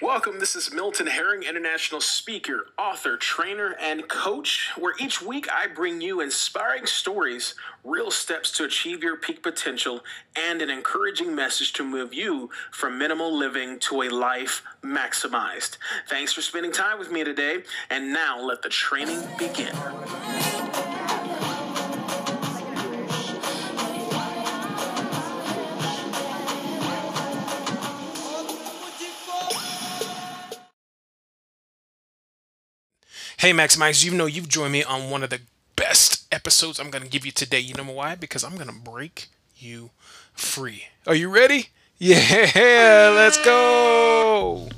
Welcome. This is Milton Herring, international speaker, author, trainer, and coach, where each week I bring you inspiring stories, real steps to achieve your peak potential, and an encouraging message to move you from minimal living to a life maximized. Thanks for spending time with me today, and now let the training begin. Hey, Maximize, you know you've joined me on one of the best episodes I'm going to give you today. You know why? Because I'm going to break you free. Are you ready? Yeah, let's go.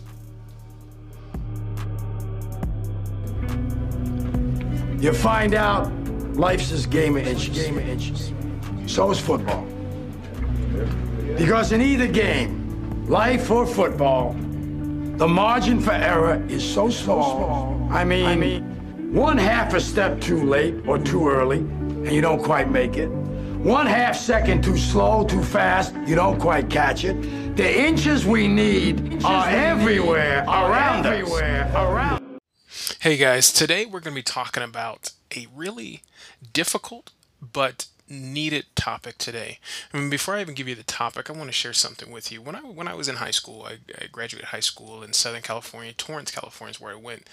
You find out life's this game of inches. Game of inches. So is football. Because in either game, life or football, the margin for error is so small. I mean, I mean, one half a step too late or too early, and you don't quite make it. One half second too slow, too fast, you don't quite catch it. The inches we need are everywhere around everywhere around. Hey guys, today we're going to be talking about a really difficult but needed topic today. I mean, before I even give you the topic, I want to share something with you. When I when I was in high school, I, I graduated high school in Southern California. Torrance, California is where I went.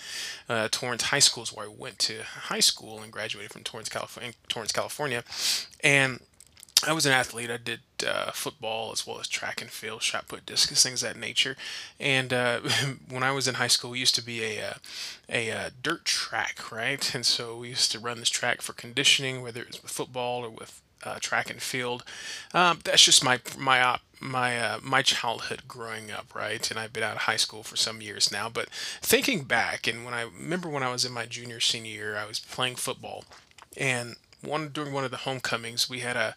Uh, Torrance High School is where I went to high school and graduated from Torrance, California. Torrance, California, and I was an athlete. I did uh, football as well as track and field, shot put, discus, things of that nature. And uh, when I was in high school, we used to be a uh, a, a uh, dirt track, right? And so we used to run this track for conditioning, whether it was with football or with uh, track and field. Um, that's just my my op, my uh, my childhood growing up, right? And I've been out of high school for some years now. But thinking back, and when I remember when I was in my junior senior year, I was playing football, and one during one of the homecomings, we had a,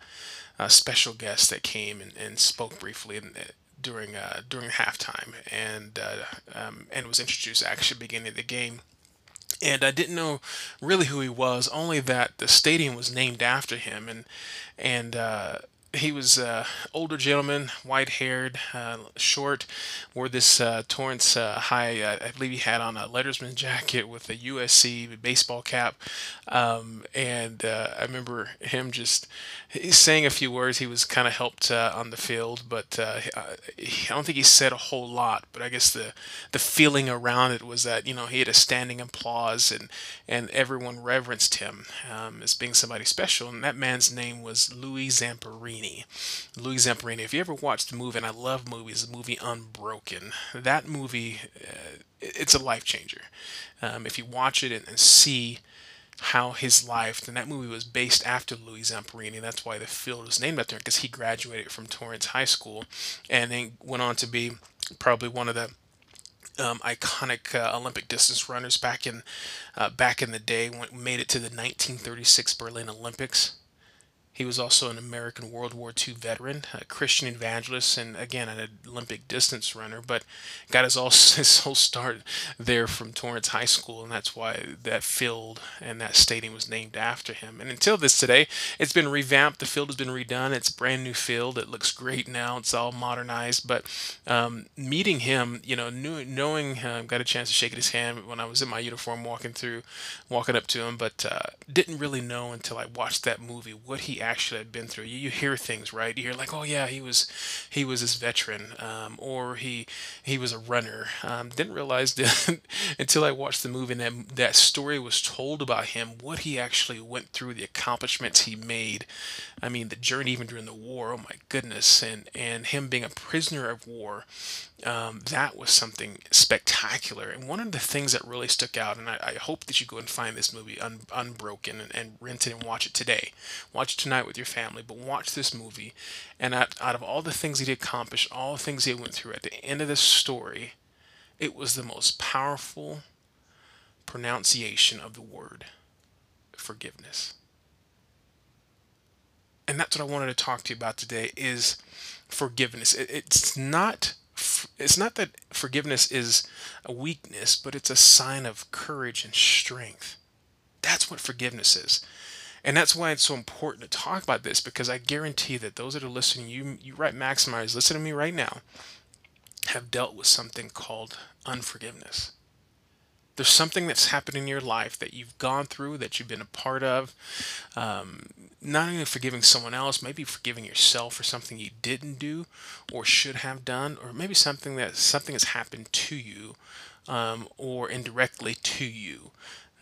a special guest that came and, and spoke briefly in, during uh, during halftime, and uh, um, and was introduced actually beginning of the game. And I didn't know really who he was, only that the stadium was named after him, and and uh, he was uh, older gentleman, white-haired, uh, short, wore this uh, Torrance uh, high. Uh, I believe he had on a lettersman jacket with a USC baseball cap, um, and uh, I remember him just saying a few words. He was kind of helped on the field, but I don't think he said a whole lot. But I guess the the feeling around it was that you know he had a standing applause, and and everyone reverenced him um, as being somebody special. And that man's name was Louis Zamperini. Zamperini. Louis Zamperini. If you ever watched the movie, and I love movies, the movie Unbroken, that movie, uh, it's a life changer. Um, if you watch it and, and see how his life, and that movie was based after Louis Zamperini. That's why the field was named after him because he graduated from Torrance High School and then went on to be probably one of the um, iconic uh, Olympic distance runners back in uh, back in the day. Went, made it to the 1936 Berlin Olympics. He was also an American World War II veteran, a Christian evangelist, and again an Olympic distance runner. But got his all his whole start there from Torrance High School, and that's why that field and that stadium was named after him. And until this today, it's been revamped. The field has been redone. It's a brand new field. It looks great now. It's all modernized. But um, meeting him, you know, knew, knowing uh, got a chance to shake his hand when I was in my uniform, walking through, walking up to him, but uh, didn't really know until I watched that movie what he actually had been through. You, you hear things, right? You hear like, oh yeah, he was he was this veteran, um, or he he was a runner. Um, didn't realize that until I watched the movie and that that story was told about him, what he actually went through, the accomplishments he made. I mean, the journey even during the war. Oh my goodness, and and him being a prisoner of war. Um, that was something spectacular. And one of the things that really stuck out, and I, I hope that you go and find this movie un, Unbroken and, and, rent it and watch it today. Watch it tonight with your family, but watch this movie. And out, out of all the things he accomplished, all the things he went through, at the end of this story, it was the most powerful pronunciation of the word forgiveness. And that's what I wanted to talk to you about today is forgiveness. It, it's not it's not that forgiveness is a weakness, but it's a sign of courage and strength. That's what forgiveness is. And that's why it's so important to talk about this because I guarantee that those that are listening, you you right maximize, listen to me right now, have dealt with something called unforgiveness. There's something that's happened in your life that you've gone through, that you've been a part of. Um, not only forgiving someone else, maybe forgiving yourself for something you didn't do or should have done, or maybe something that something has happened to you um, or indirectly to you.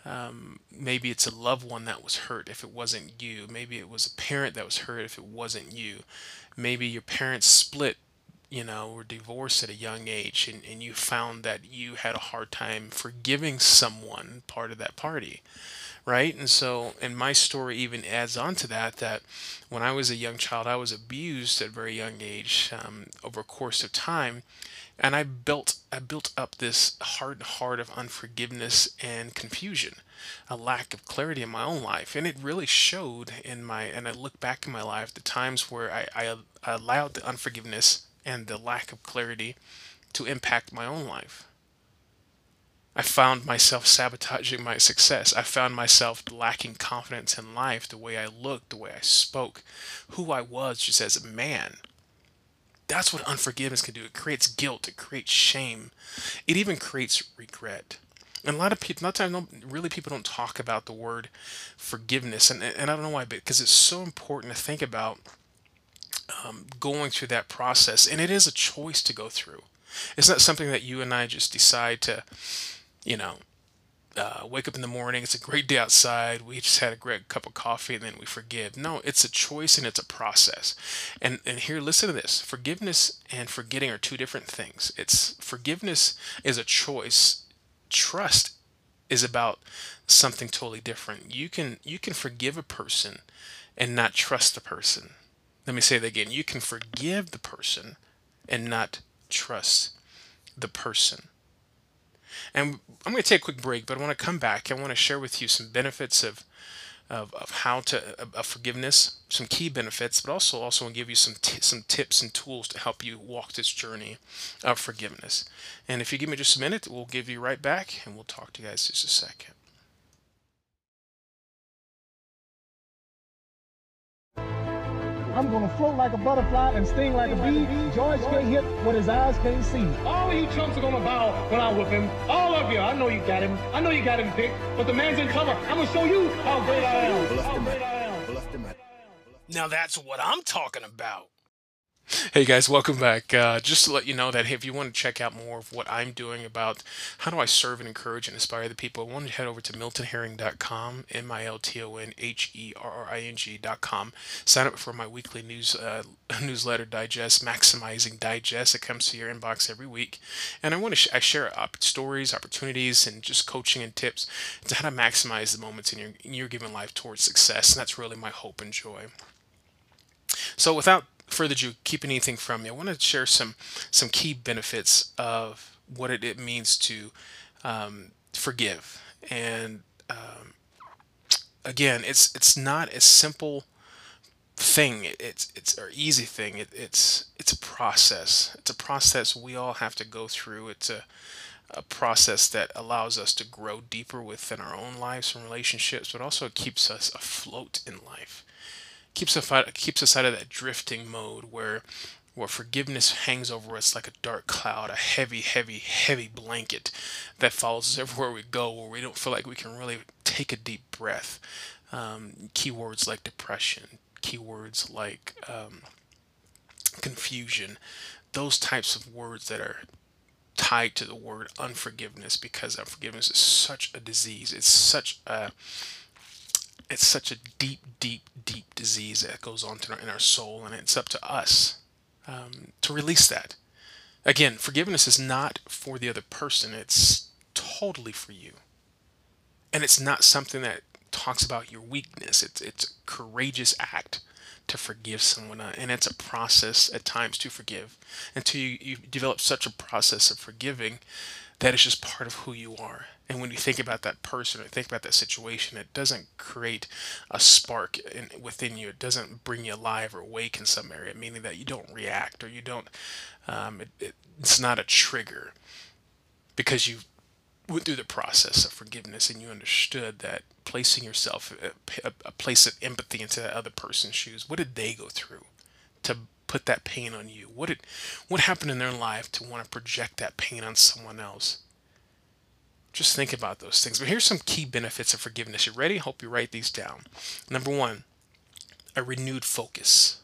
Um, maybe it's a loved one that was hurt if it wasn't you. Maybe it was a parent that was hurt if it wasn't you. Maybe your parents split you know, or divorced at a young age and, and you found that you had a hard time forgiving someone part of that party, right? And so, and my story even adds on to that, that when I was a young child, I was abused at a very young age um, over a course of time. And I built, I built up this hard heart of unforgiveness and confusion, a lack of clarity in my own life, and it really showed in my. And I look back in my life, the times where I, I, I allowed the unforgiveness and the lack of clarity to impact my own life. I found myself sabotaging my success. I found myself lacking confidence in life, the way I looked, the way I spoke, who I was just as a man. That's what unforgiveness can do. It creates guilt, it creates shame, it even creates regret. And a lot of people, not time, really people don't talk about the word forgiveness, and and I don't know why, but because it's so important to think about um, going through that process. And it is a choice to go through. It's not something that you and I just decide to, you know, uh, wake up in the morning. It's a great day outside. We just had a great cup of coffee and then we forgive. No, it's a choice and it's a process. And and here, listen to this: forgiveness and forgetting are two different things. It's forgiveness is a choice. Trust is about something totally different. You can you can forgive a person and not trust the person. Let me say that again. You can forgive the person and not trust the person. And I'm going to take a quick break, but I want to come back. I want to share with you some benefits of of, of how to of forgiveness, some key benefits, but also also give you some t- some tips and tools to help you walk this journey of forgiveness. And if you give me just a minute, we'll give you right back, and we'll talk to you guys just a second. I'm gonna float like a butterfly and sting like a bee. George can't hit what his eyes can't see. All of you chumps are gonna bow when I whip him. All of you. I know you got him. I know you got him picked. But the man's in cover. I'm gonna show you how great I am. How great I am. Now that's what I'm talking about. Hey guys, welcome back. Uh, just to let you know that if you want to check out more of what I'm doing about how do I serve and encourage and inspire the people, I want you to head over to miltonherring.com, M-I-L-T-O-N-H-E-R-R-I-N-G.com. Sign up for my weekly news uh, newsletter digest, Maximizing Digest. It comes to your inbox every week. And I want to sh- I share op- stories, opportunities, and just coaching and tips to how to maximize the moments in your, in your given life towards success. And that's really my hope and joy. So without further ado, keep anything from me, I want to share some some key benefits of what it, it means to um, forgive. And um, again, it's it's not a simple thing. It, it's it's or easy thing. It, it's it's a process. It's a process we all have to go through. It's a a process that allows us to grow deeper within our own lives and relationships, but also keeps us afloat in life keeps us out, keeps us out of that drifting mode where where forgiveness hangs over us like a dark cloud, a heavy, heavy, heavy blanket that follows us everywhere we go, where we don't feel like we can really take a deep breath. Um, keywords like depression, keywords like um, confusion, those types of words that are tied to the word unforgiveness because unforgiveness is such a disease. It's such a it's such a deep, deep, deep disease that goes on our, in our soul, and it's up to us um, to release that. Again, forgiveness is not for the other person, it's totally for you. And it's not something that talks about your weakness, it's, it's a courageous act to forgive someone, uh, and it's a process at times to forgive until you, you develop such a process of forgiving that is just part of who you are. And when you think about that person or think about that situation, it doesn't create a spark in, within you. It doesn't bring you alive or awake in some area, meaning that you don't react or you don't, um, it, it, it's not a trigger because you went through the process of forgiveness and you understood that placing yourself a, a, a place of empathy into that other person's shoes, what did they go through to put that pain on you? What did what happened in their life to want to project that pain on someone else? Just think about those things. But here's some key benefits of forgiveness. You ready? Hope you write these down. Number one, a renewed focus.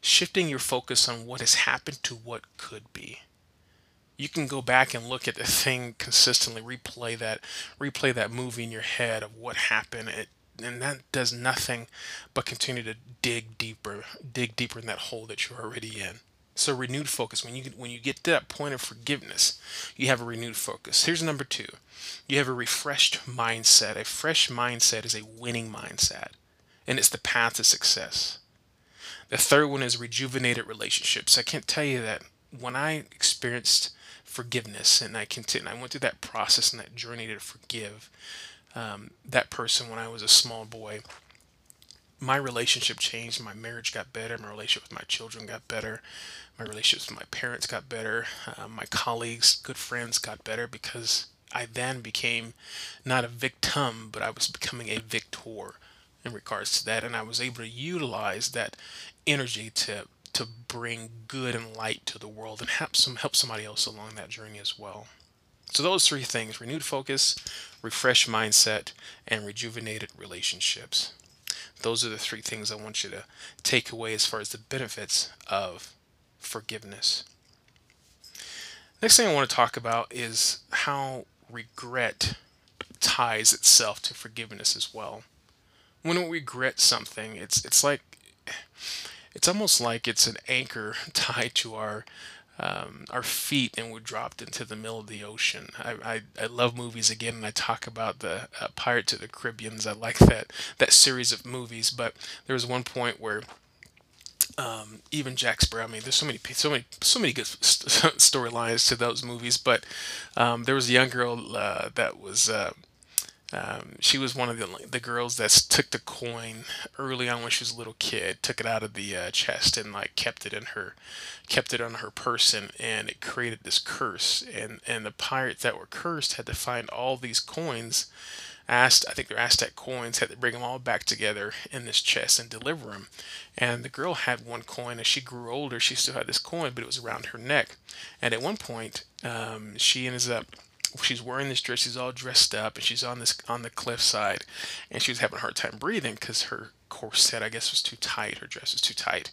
Shifting your focus on what has happened to what could be. You can go back and look at the thing consistently, replay that, replay that movie in your head of what happened. It, and that does nothing but continue to dig deeper, dig deeper in that hole that you're already in. So renewed focus. When you when you get to that point of forgiveness, you have a renewed focus. Here's number two. You have a refreshed mindset. A fresh mindset is a winning mindset, and it's the path to success. The third one is rejuvenated relationships. I can't tell you that when I experienced forgiveness and I continued, I went through that process and that journey to forgive um, that person when I was a small boy my relationship changed. My marriage got better. My relationship with my children got better. My relationships with my parents got better. Uh, my colleagues, good friends got better because I then became not a victim, but I was becoming a victor in regards to that. And I was able to utilize that energy to to bring good and light to the world and help some help somebody else along that journey as well. So those three things: renewed focus, refreshed mindset, and rejuvenated relationships. Those are the three things I want you to take away as far as the benefits of forgiveness. Next thing I want to talk about is how regret ties itself to forgiveness as well. When we regret something, it's it's like it's almost like it's an anchor tied to our um, our feet and we're dropped into the middle of the ocean. I, I, I love movies again, and I talk about the uh, Pirates of the Caribbeans. I like that that series of movies, but there was one point where um, even Jack Sparrow. I mean, there's so many, so many, so many good st- storylines to those movies. But um, there was a young girl uh, that was uh, um, she was one of the the girls that took the coin early on when she was a little kid, took it out of the uh, chest and like kept it in her, kept it on her person, and it created this curse. And and the pirates that were cursed had to find all these coins. Asked, I think they're Aztec coins, had to bring them all back together in this chest and deliver them. And the girl had one coin. As she grew older, she still had this coin, but it was around her neck. And at one point, um, she ends up she's wearing this dress she's all dressed up and she's on this on the cliffside and she was having a hard time breathing because her corset i guess was too tight her dress was too tight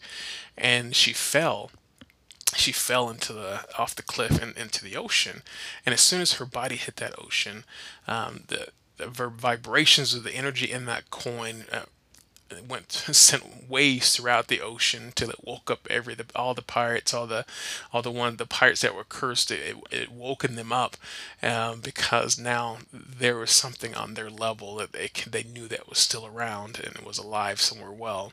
and she fell she fell into the off the cliff and into the ocean and as soon as her body hit that ocean um, the, the vibrations of the energy in that coin uh, went sent waves throughout the ocean till it woke up every the, all the pirates, all the all the one the pirates that were cursed. It, it woken them up um, because now there was something on their level that they they knew that was still around and it was alive somewhere well.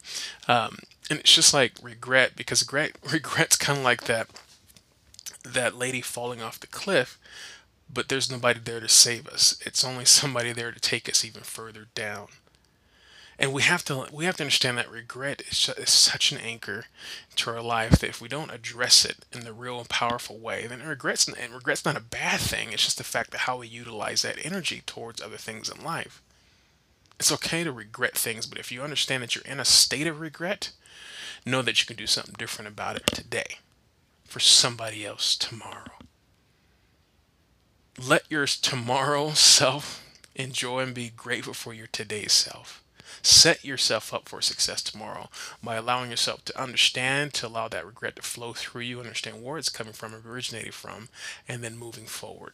Um, and it's just like regret because regret regret's kind of like that that lady falling off the cliff but there's nobody there to save us. It's only somebody there to take us even further down and we have to we have to understand that regret is, is such an anchor to our life that if we don't address it in the real and powerful way, then regrets and regret's not a bad thing. It's just the fact that how we utilize that energy towards other things in life. It's okay to regret things, but if you understand that you're in a state of regret, know that you can do something different about it today for somebody else tomorrow. Let your tomorrow self enjoy and be grateful for your today's self. Set yourself up for success tomorrow by allowing yourself to understand, to allow that regret to flow through you, understand where it's coming from, originating from, and then moving forward.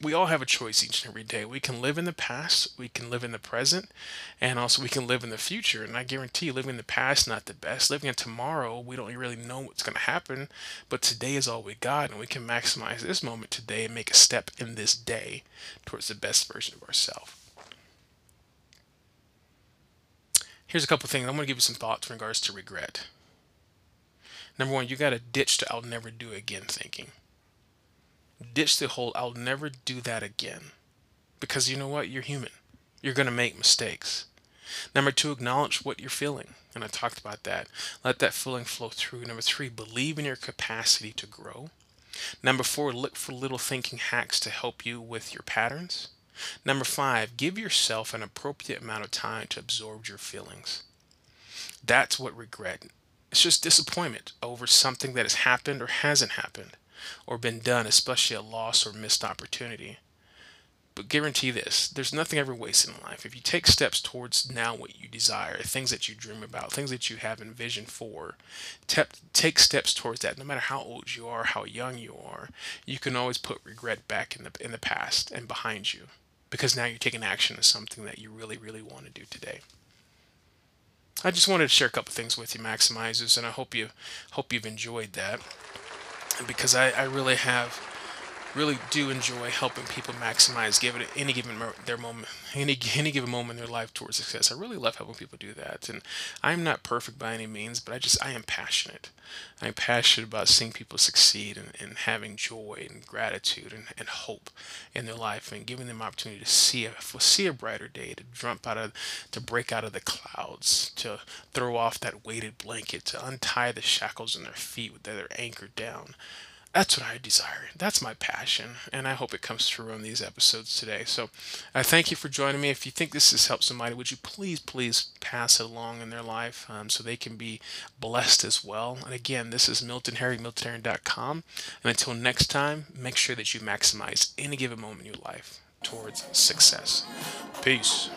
We all have a choice each and every day. We can live in the past, we can live in the present, and also we can live in the future. And I guarantee living in the past not the best. Living in tomorrow, we don't really know what's going to happen, but today is all we got, and we can maximize this moment today and make a step in this day towards the best version of ourselves. Here's a couple things. I'm going to give you some thoughts in regards to regret. Number one, you got to ditch the I'll never do again thinking. Ditch the whole I'll never do that again. Because you know what? You're human. You're going to make mistakes. Number two, acknowledge what you're feeling. And I talked about that. Let that feeling flow through. Number three, believe in your capacity to grow. Number four, look for little thinking hacks to help you with your patterns. Number five, give yourself an appropriate amount of time to absorb your feelings. That's what regret It's just disappointment over something that has happened or hasn't happened or been done, especially a loss or missed opportunity. But guarantee this there's nothing ever wasted in life. If you take steps towards now what you desire, things that you dream about, things that you have envisioned for, te- take steps towards that. No matter how old you are, how young you are, you can always put regret back in the, in the past and behind you because now you're taking action on something that you really, really want to do today. I just wanted to share a couple things with you, maximizers, and I hope you hope you've enjoyed that because I, I really have really do enjoy helping people maximize give it any given their moment any any given moment in their life towards success. I really love helping people do that, and I'm not perfect by any means, but I just I am passionate. I'm passionate about seeing people succeed and, and having joy and gratitude and, and hope in their life and giving them opportunity to see a see a brighter day, to jump out of to break out of the clouds, to throw off that weighted blanket, to untie the shackles in their feet that are anchored down that's what I desire. That's my passion, and I hope it comes through on these episodes today. So, I thank you for joining me. If you think this has helped somebody, would you please, please pass it along in their life um, so they can be blessed as well? And again, this is Milton. And until next time, make sure that you maximize any given moment in your life towards success. Peace.